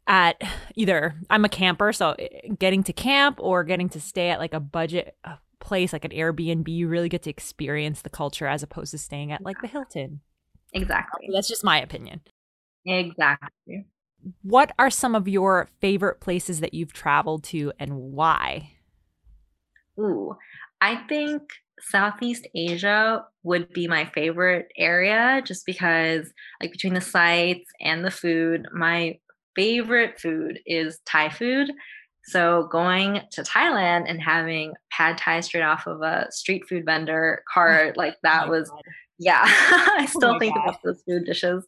at either I'm a camper, so eh, getting to camp or getting to stay at like a budget place like an Airbnb, you really get to experience the culture as opposed to staying at like the Hilton. Exactly. That's just my opinion. Exactly. What are some of your favorite places that you've traveled to and why? Ooh, I think Southeast Asia would be my favorite area just because, like, between the sites and the food, my favorite food is Thai food. So, going to Thailand and having pad Thai straight off of a street food vendor cart, like, that oh was, God. yeah, I oh still oh think God. about those food dishes.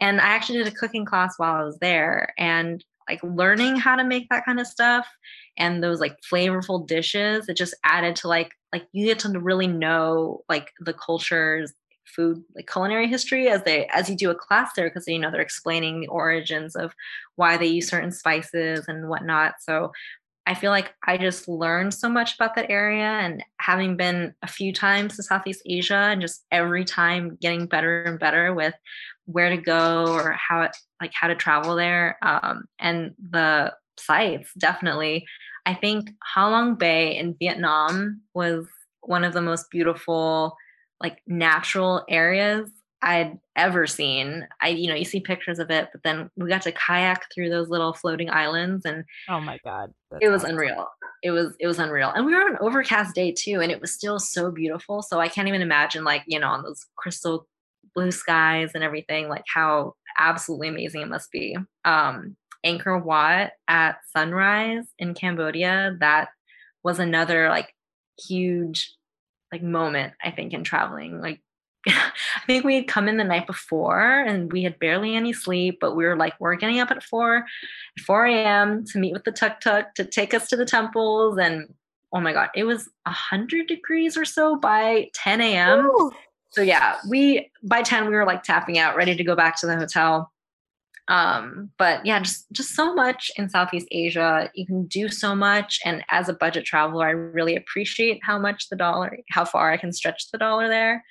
And I actually did a cooking class while I was there. And like learning how to make that kind of stuff and those like flavorful dishes it just added to like like you get to really know like the culture's food like culinary history as they as you do a class there because you know they're explaining the origins of why they use certain spices and whatnot. So i feel like i just learned so much about that area and having been a few times to southeast asia and just every time getting better and better with where to go or how it like how to travel there um, and the sites definitely i think ha long bay in vietnam was one of the most beautiful like natural areas i'd ever seen i you know you see pictures of it but then we got to kayak through those little floating islands and oh my god it was awesome. unreal it was it was unreal and we were on an overcast day too and it was still so beautiful so i can't even imagine like you know on those crystal blue skies and everything, like how absolutely amazing it must be. Um, Angkor Wat at sunrise in Cambodia, that was another like huge like moment, I think, in traveling. Like I think we had come in the night before and we had barely any sleep, but we were like, we're getting up at 4, 4 a.m. to meet with the tuk tuk to take us to the temples. And oh my God, it was 100 degrees or so by 10 a.m. So yeah, we by 10 we were like tapping out, ready to go back to the hotel. Um, but yeah, just just so much in Southeast Asia. You can do so much. And as a budget traveler, I really appreciate how much the dollar, how far I can stretch the dollar there.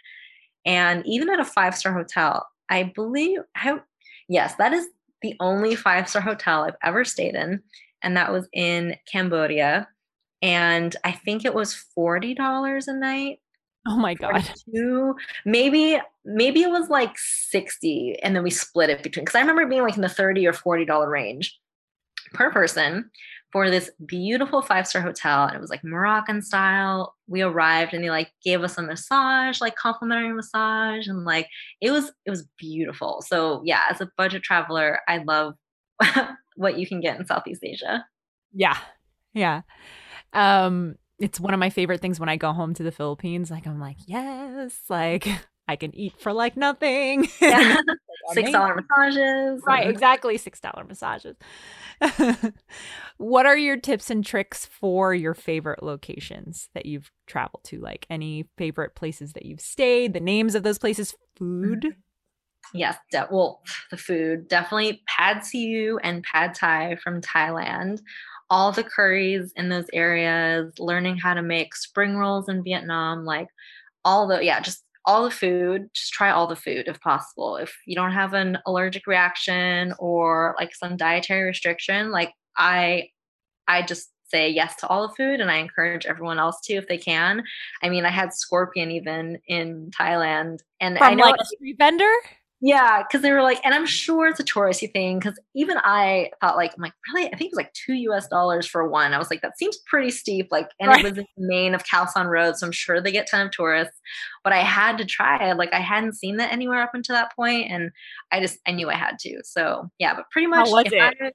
And even at a five-star hotel, I believe how yes, that is the only five-star hotel I've ever stayed in. And that was in Cambodia. And I think it was $40 a night Oh my god. Two, maybe maybe it was like 60 and then we split it between cuz I remember being like in the 30 or 40 dollar range per person for this beautiful five-star hotel and it was like Moroccan style. We arrived and they like gave us a massage, like complimentary massage and like it was it was beautiful. So yeah, as a budget traveler, I love what you can get in Southeast Asia. Yeah. Yeah. Um it's one of my favorite things when I go home to the Philippines. Like I'm like, yes, like I can eat for like nothing. Yeah. Six dollar massages. Right, exactly. Six dollar massages. what are your tips and tricks for your favorite locations that you've traveled to? Like any favorite places that you've stayed, the names of those places, food? Mm-hmm. Yes, de- well, the food definitely pad see and pad thai from Thailand all the curries in those areas, learning how to make spring rolls in Vietnam, like all the, yeah, just all the food. Just try all the food if possible. If you don't have an allergic reaction or like some dietary restriction, like I, I just say yes to all the food and I encourage everyone else to if they can. I mean, I had scorpion even in Thailand and From I know like a street vendor. Yeah, because they were like, and I'm sure it's a touristy thing. Because even I thought, like, I'm like, really? I think it was like two US dollars for one. I was like, that seems pretty steep. Like, and right. it was in the main Khao San Road, so I'm sure they get ton of tourists. But I had to try it. Like, I hadn't seen that anywhere up until that point, and I just I knew I had to. So yeah, but pretty much. How was it? I,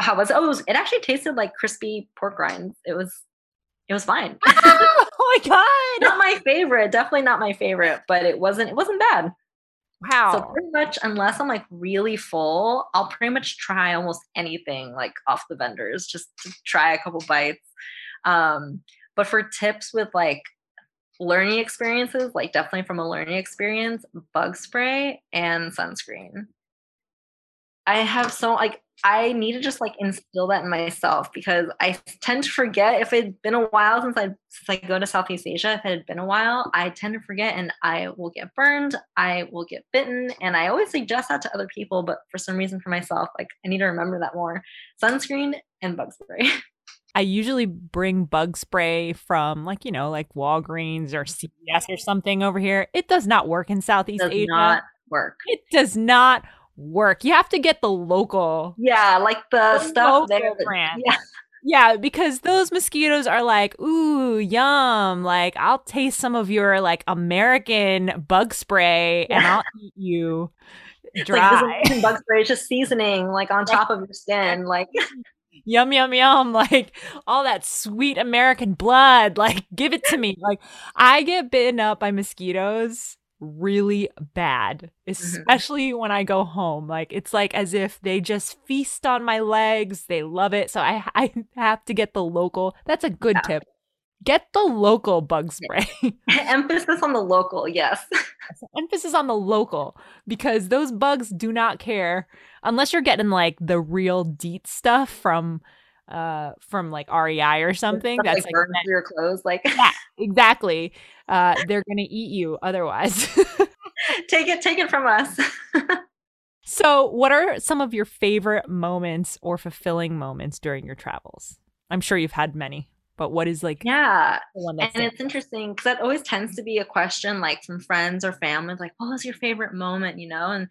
how was it? Oh, it, was, it actually tasted like crispy pork rinds. It was it was fine. oh my god! not my favorite. Definitely not my favorite, but it wasn't. It wasn't bad. Wow. So pretty much unless I'm like really full, I'll pretty much try almost anything like off the vendors just to try a couple bites. Um, but for tips with like learning experiences, like definitely from a learning experience, bug spray and sunscreen. I have so like I need to just like instill that in myself because I tend to forget if it's been a while since I since I go to Southeast Asia. If it had been a while, I tend to forget and I will get burned. I will get bitten, and I always suggest that to other people, but for some reason for myself, like I need to remember that more. Sunscreen and bug spray. I usually bring bug spray from like, you know, like Walgreens or CVS or something over here. It does not work in Southeast Asia. It does Asia. not work. It does not work. You have to get the local. Yeah, like the, the stuff there. Brand. Yeah. Yeah, because those mosquitoes are like, ooh, yum. Like, I'll taste some of your like American bug spray yeah. and I'll eat you dry. Like, bug spray is just seasoning like on top of your skin. Like yum yum yum like all that sweet american blood like give it to me like i get bitten up by mosquitoes really bad, mm-hmm. especially mm-hmm. when I go home. Like it's like as if they just feast on my legs. They love it. So I I have to get the local. That's a good yeah. tip. Get the local bug spray. Emphasis on the local, yes. Emphasis on the local because those bugs do not care unless you're getting like the real DEET stuff from uh from like REI or something that's like, like your clothes like yeah exactly uh they're gonna eat you otherwise. Take it take it from us. So what are some of your favorite moments or fulfilling moments during your travels? I'm sure you've had many but what is like yeah and it's interesting because that always tends to be a question like from friends or family like what was your favorite moment? you know and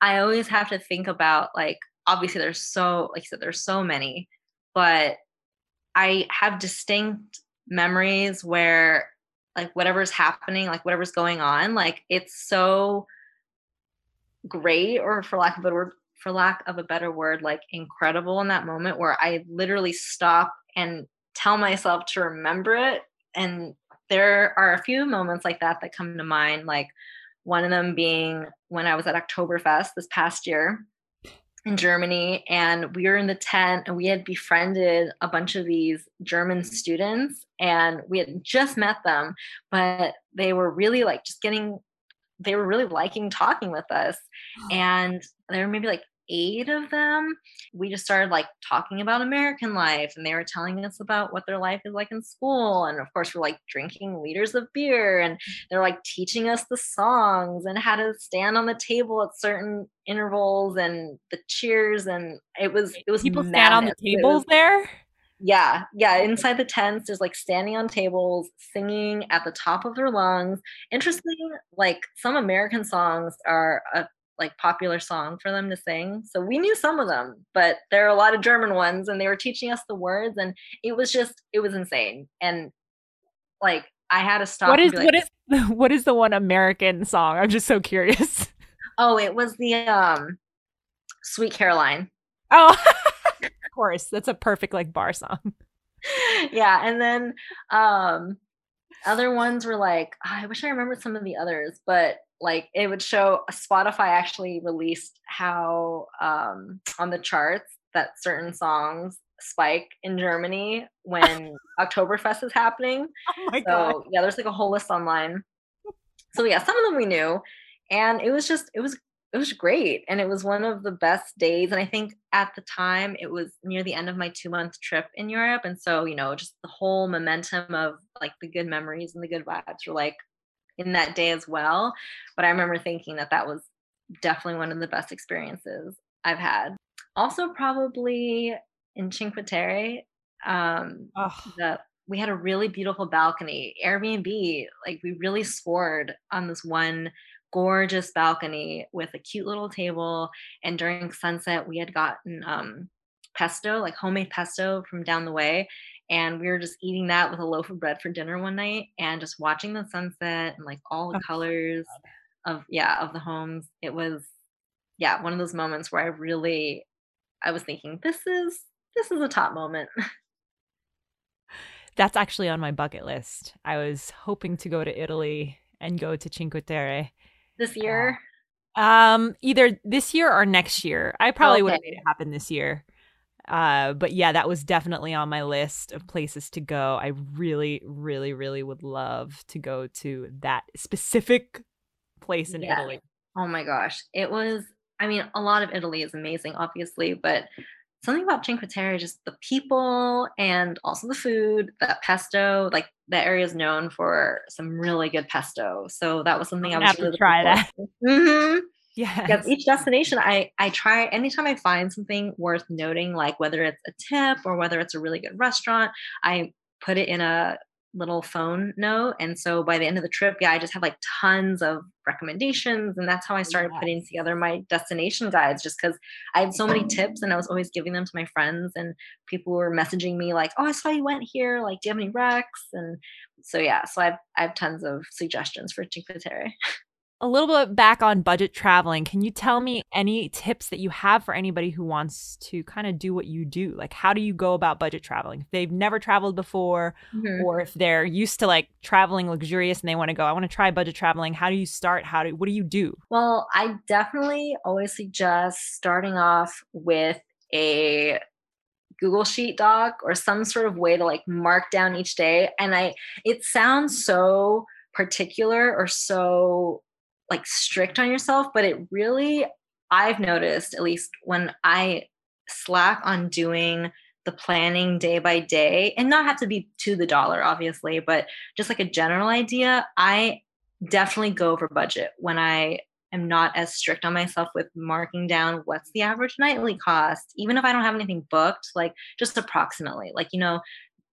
i always have to think about like obviously there's so like you said there's so many but I have distinct memories where like whatever's happening, like whatever's going on, like it's so great or for lack of a word for lack of a better word, like incredible in that moment where I literally stop and tell myself to remember it. And there are a few moments like that that come to mind, like one of them being when I was at Oktoberfest this past year in Germany and we were in the tent and we had befriended a bunch of these German students and we had just met them but they were really like just getting they were really liking talking with us. And there were maybe like eight of them, we just started like talking about American life and they were telling us about what their life is like in school. And of course, we're like drinking liters of beer and they're like teaching us the songs and how to stand on the table at certain intervals and the cheers. And it was, it was people madness. stand on the tables was, there. Yeah, yeah. Inside the tents, there's like standing on tables, singing at the top of their lungs. Interesting, like some American songs are a like popular song for them to sing. So we knew some of them, but there are a lot of German ones and they were teaching us the words and it was just it was insane. And like I had to stop. What is like, what is what is the one American song? I'm just so curious. Oh, it was the um Sweet Caroline. Oh, of course. That's a perfect like bar song. yeah, and then um other ones were like oh, I wish I remembered some of the others, but like it would show Spotify actually released how um, on the charts that certain songs spike in Germany when Oktoberfest is happening. Oh my so, god. Yeah, there's like a whole list online. So yeah, some of them we knew. And it was just it was it was great. And it was one of the best days. And I think at the time it was near the end of my two month trip in Europe. And so, you know, just the whole momentum of like the good memories and the good vibes were like in that day as well. But I remember thinking that that was definitely one of the best experiences I've had. Also, probably in Cinque Terre, um, oh. the, we had a really beautiful balcony. Airbnb, like we really scored on this one gorgeous balcony with a cute little table. And during sunset, we had gotten um, pesto, like homemade pesto from down the way and we were just eating that with a loaf of bread for dinner one night and just watching the sunset and like all the oh, colors of yeah of the homes. It was yeah one of those moments where i really i was thinking this is this is a top moment. That's actually on my bucket list. I was hoping to go to italy and go to cinque terre this year um either this year or next year i probably okay. would have made it happen this year uh, but yeah, that was definitely on my list of places to go. I really, really, really would love to go to that specific place in yeah. Italy. Oh my gosh. It was I mean, a lot of Italy is amazing, obviously, but something about Cinque Terre, just the people and also the food, that pesto, like that area is known for some really good pesto. So that was something I was have really to try that. Mm-hmm. Yeah, each destination I I try anytime I find something worth noting, like whether it's a tip or whether it's a really good restaurant, I put it in a little phone note. And so by the end of the trip, yeah, I just have like tons of recommendations. And that's how I started Yes. putting together my destination guides just because I had so many tips and I was always giving them to my friends. And people were messaging me like, oh, I saw you went here. Like, do you have any recs? And so yeah, so I've I have tons of suggestions for Cinque Terre. A little bit back on budget traveling. Can you tell me any tips that you have for anybody who wants to kind of do what you do? Like, how do you go about budget traveling? If they've never traveled before, Mhm. or if they're used to like traveling luxurious and they want to go, I want to try budget traveling. How do you start? How do what do you do? Well, I definitely always suggest starting off with a Google Sheet doc or some sort of way to like mark down each day. And I, it sounds so particular or so like strict on yourself, but it really, I've noticed, at least when I slack on doing the planning day by day and not have to be to the dollar, obviously, but just like a general idea, I definitely go over budget when I am not as strict on myself with marking down what's the average nightly cost, even if I don't have anything booked, like just approximately. Like, you know,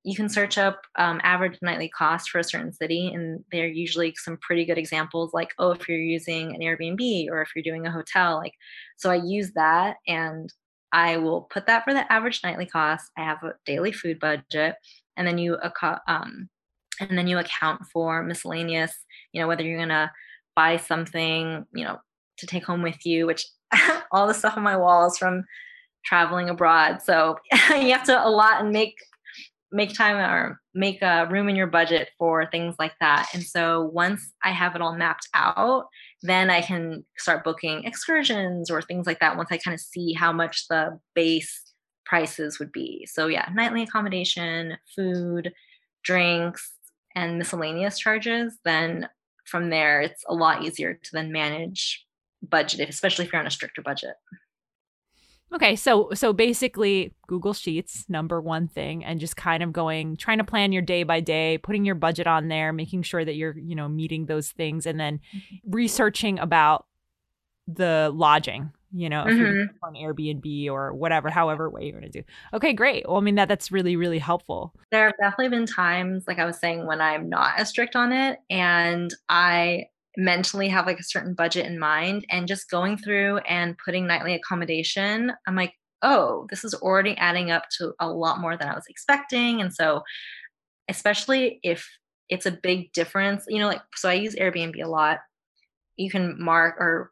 you can search up um, average nightly cost for a certain city, and there are usually some pretty good examples, like, oh, if you're using an Airbnb or if you're doing a hotel. Like, so I use that and I will put that for the average nightly cost. I have a daily food budget, and then you um, and then you account for miscellaneous you know whether you're gonna buy something you know to take home with you which all the stuff on my walls from traveling abroad so you have to allot and make make time or make a room in your budget for things like that and so once i have it all mapped out then i can start booking excursions or things like that once i kind of see how much the base prices would be so yeah nightly accommodation food drinks and miscellaneous charges, then from there it's a lot easier to then manage budget, especially if you're on a stricter budget. Okay, so so basically Google Sheets, number one thing, and just kind of going trying to plan your day by day, putting your budget on there, making sure that you're, you know, meeting those things and then researching about the lodging, you know, if you're Mhm. on Airbnb or whatever, however way you're gonna do. Okay, great. Well, I mean that that's really, really helpful. There have definitely been times, like I was saying, when I'm not as strict on it and I mentally have like a certain budget in mind and just going through and putting nightly accommodation, I'm like, oh, this is already adding up to a lot more than I was expecting. And so, especially if it's a big difference, you know, like, so I use Airbnb a lot. You can mark or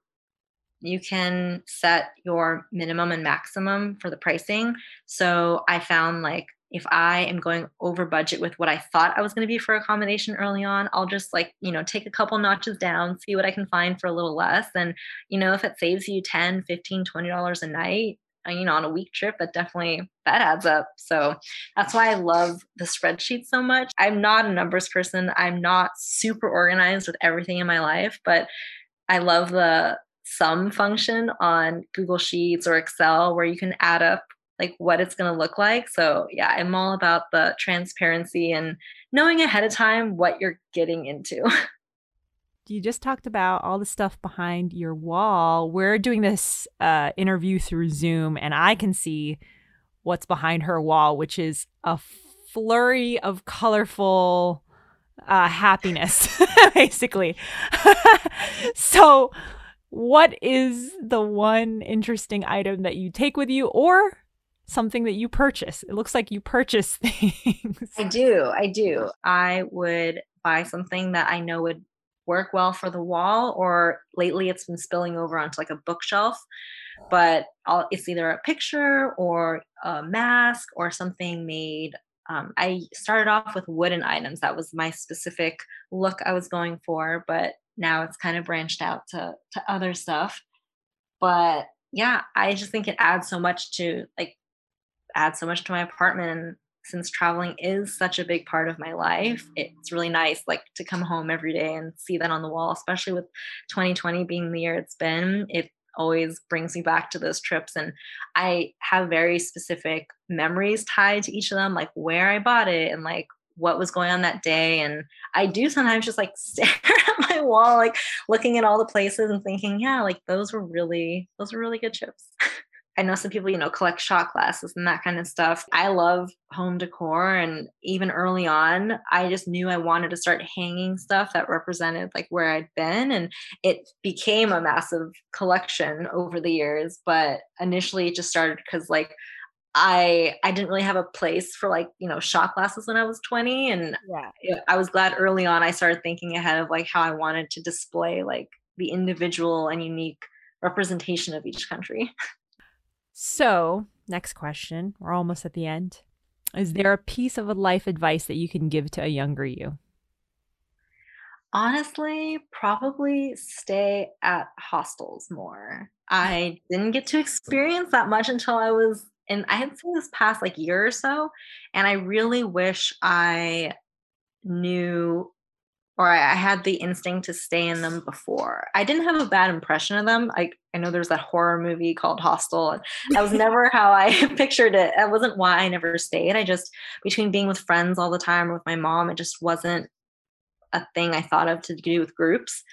you can set your minimum and maximum for the pricing. So I found like if I am going over budget with what I thought I was going to be for accommodation early on, I'll just like, you know, take a couple notches down, see what I can find for a little less. And, you know, if it saves you 10, 15, 20 dollars a night, uh, you know, on a week trip, that definitely that adds up. So that's why I love the spreadsheet so much. I'm not a numbers person. I'm not super organized with everything in my life, but I love the sum function on Google Sheets or Excel where you can add up like what it's going to look like. So, yeah, I'm all about the transparency and knowing ahead of time what you're getting into. You just talked about all the stuff behind your wall. We're doing this uh, interview through Zoom, and I can see what's behind her wall, which is a flurry of colorful uh, happiness, basically. so, what is the one interesting item that you take with you, or something that you purchase? It looks like you purchase things. I do. I do. I would buy something that I know would work well for the wall, or lately it's been spilling over onto like a bookshelf. But I'll, it's either a picture or a mask or something made. Um, I started off with wooden items. That was my specific look I was going for, but now it's kind of branched out to to other stuff. But yeah, I just think it adds so much to like add so much to my apartment and since traveling is such a big part of my life mm-hmm. it's really nice like to come home every day and see that on the wall especially with 2020 being the year it's been it always brings me back to those trips. And I have very specific memories tied to each of them, like where I bought it and like what was going on that day. And I do sometimes just like stare at my wall, like looking at all the places and thinking, yeah, like those were really, those were really good trips. I know some people, you know, collect shot glasses and that kind of stuff. I love home decor. And even early on, I just knew I wanted to start hanging stuff that represented like where I'd been. And it became a massive collection over the years. But initially, it just started because like I I didn't really have a place for like you know shot glasses when I was 20 and yeah. I was glad early on I started thinking ahead of like how I wanted to display like the individual and unique representation of each country. So, next question. We're almost at the end. Is there a piece of life advice that you can give to a younger you? Honestly, probably stay at hostels more. I didn't get to experience that much until I was and I had seen this past like year or so, and I really wish I knew or I, I had the instinct to stay in them before. I didn't have a bad impression of them. I I know there's that horror movie called Hostel. That was never how I pictured it. That wasn't why I never stayed. I just between being with friends all the time or with my mom, it just wasn't a thing I thought of to do with groups.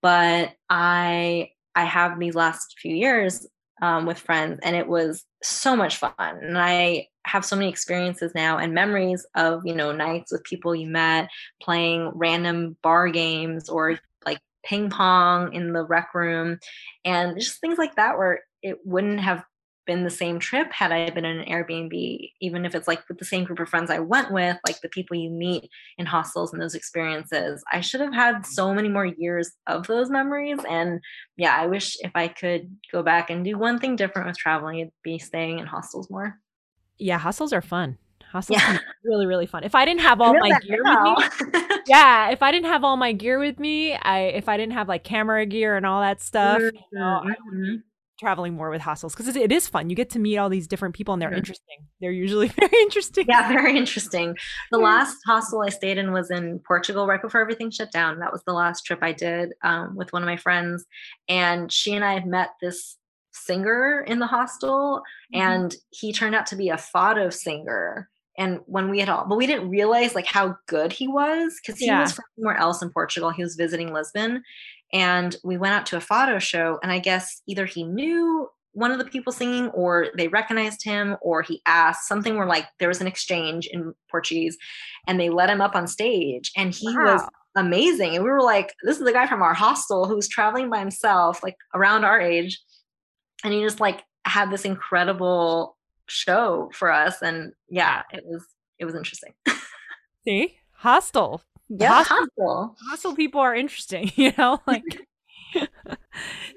But I I have these last few years um, with friends, and it was so much fun. And I have so many experiences now and memories of you know nights with people you met playing random bar games or like ping pong in the rec room and just things like that where it wouldn't have been the same trip had I been in an Airbnb, even if it's like with the same group of friends I went with, like the people you meet in hostels and those experiences. I should have had so many more years of those memories. And yeah, I wish if I could go back and do one thing different with traveling, it'd be staying in hostels more. Yeah, hostels are fun. Hostels yeah. really, really fun. If I didn't have all my gear now. with me, yeah, if I didn't have all my gear with me, I if I didn't have like camera gear and all that stuff, mm-hmm. you know, I would be mm-hmm. traveling more with hostels because it is fun. You get to meet all these different people and they're mm-hmm. interesting. They're usually very interesting. Yeah, very interesting. The last hostel I stayed in was in Portugal right before everything shut down. That was the last trip I did um, with one of my friends, and she and I met this singer in the hostel mm-hmm. and he turned out to be a fado singer and when we had all but we didn't realize like how good he was because he yeah. was from somewhere else in portugal he was visiting lisbon and we went out to a fado show and i guess either he knew one of the people singing or they recognized him or he asked something where like there was an exchange in portuguese and they let him up on stage and he wow. was amazing and we were like this is the guy from our hostel who's traveling by himself like around our age and he just like had this incredible show for us and yeah it was it was interesting. See? Hostile yeah hostile hostile people are interesting you know like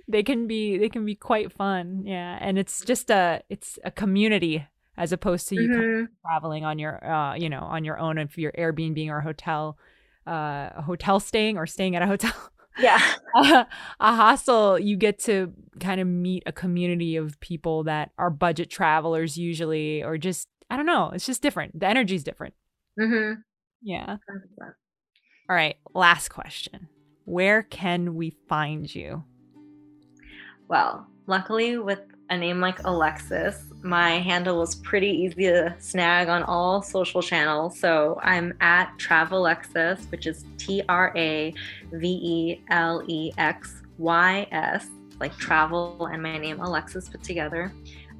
they can be they can be quite fun yeah and it's just a it's a community as opposed to you mm-hmm. traveling on your uh you know on your own if you're airbnb or hotel uh hotel staying or staying at a hotel yeah. Uh, a hostel you get to kind of meet a community of people that are budget travelers usually or just i don't know it's just different the energy's different. Mm-hmm. yeah. 100%. all right last question. Where can we find you? Well luckily with a name like Alexys, my handle was pretty easy to snag on all social channels. So I'm at Travelexys, which is T R A V E L E X Y S, like travel and my name Alexys put together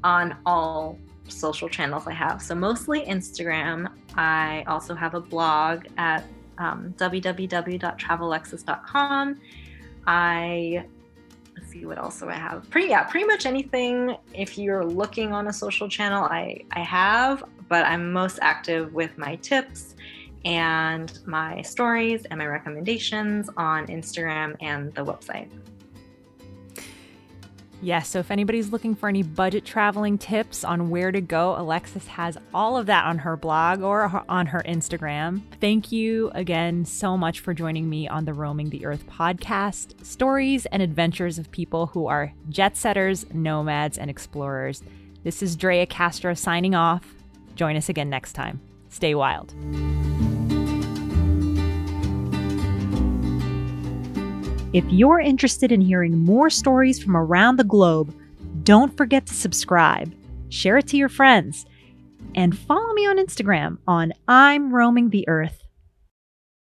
on all social channels I have. So mostly Instagram. I also have a blog at um, www.travelexys.com. I see what else do I have. Pretty yeah, pretty much anything. If you're looking on a social channel, I I have, but I'm most active with my tips and my stories and my recommendations on Instagram and the website. Yes, so if anybody's looking for any budget traveling tips on where to go, Alexys has all of that on her blog or on her Instagram. Thank you again so much for joining me on the Roaming the Earth podcast stories and adventures of people who are jet setters, nomads, and explorers. This is Drea Castro signing off. Join us again next time. Stay wild. If you're interested in hearing more stories from around the globe, don't forget to subscribe, share it to your friends, and follow me on Instagram on I'm Roaming the Earth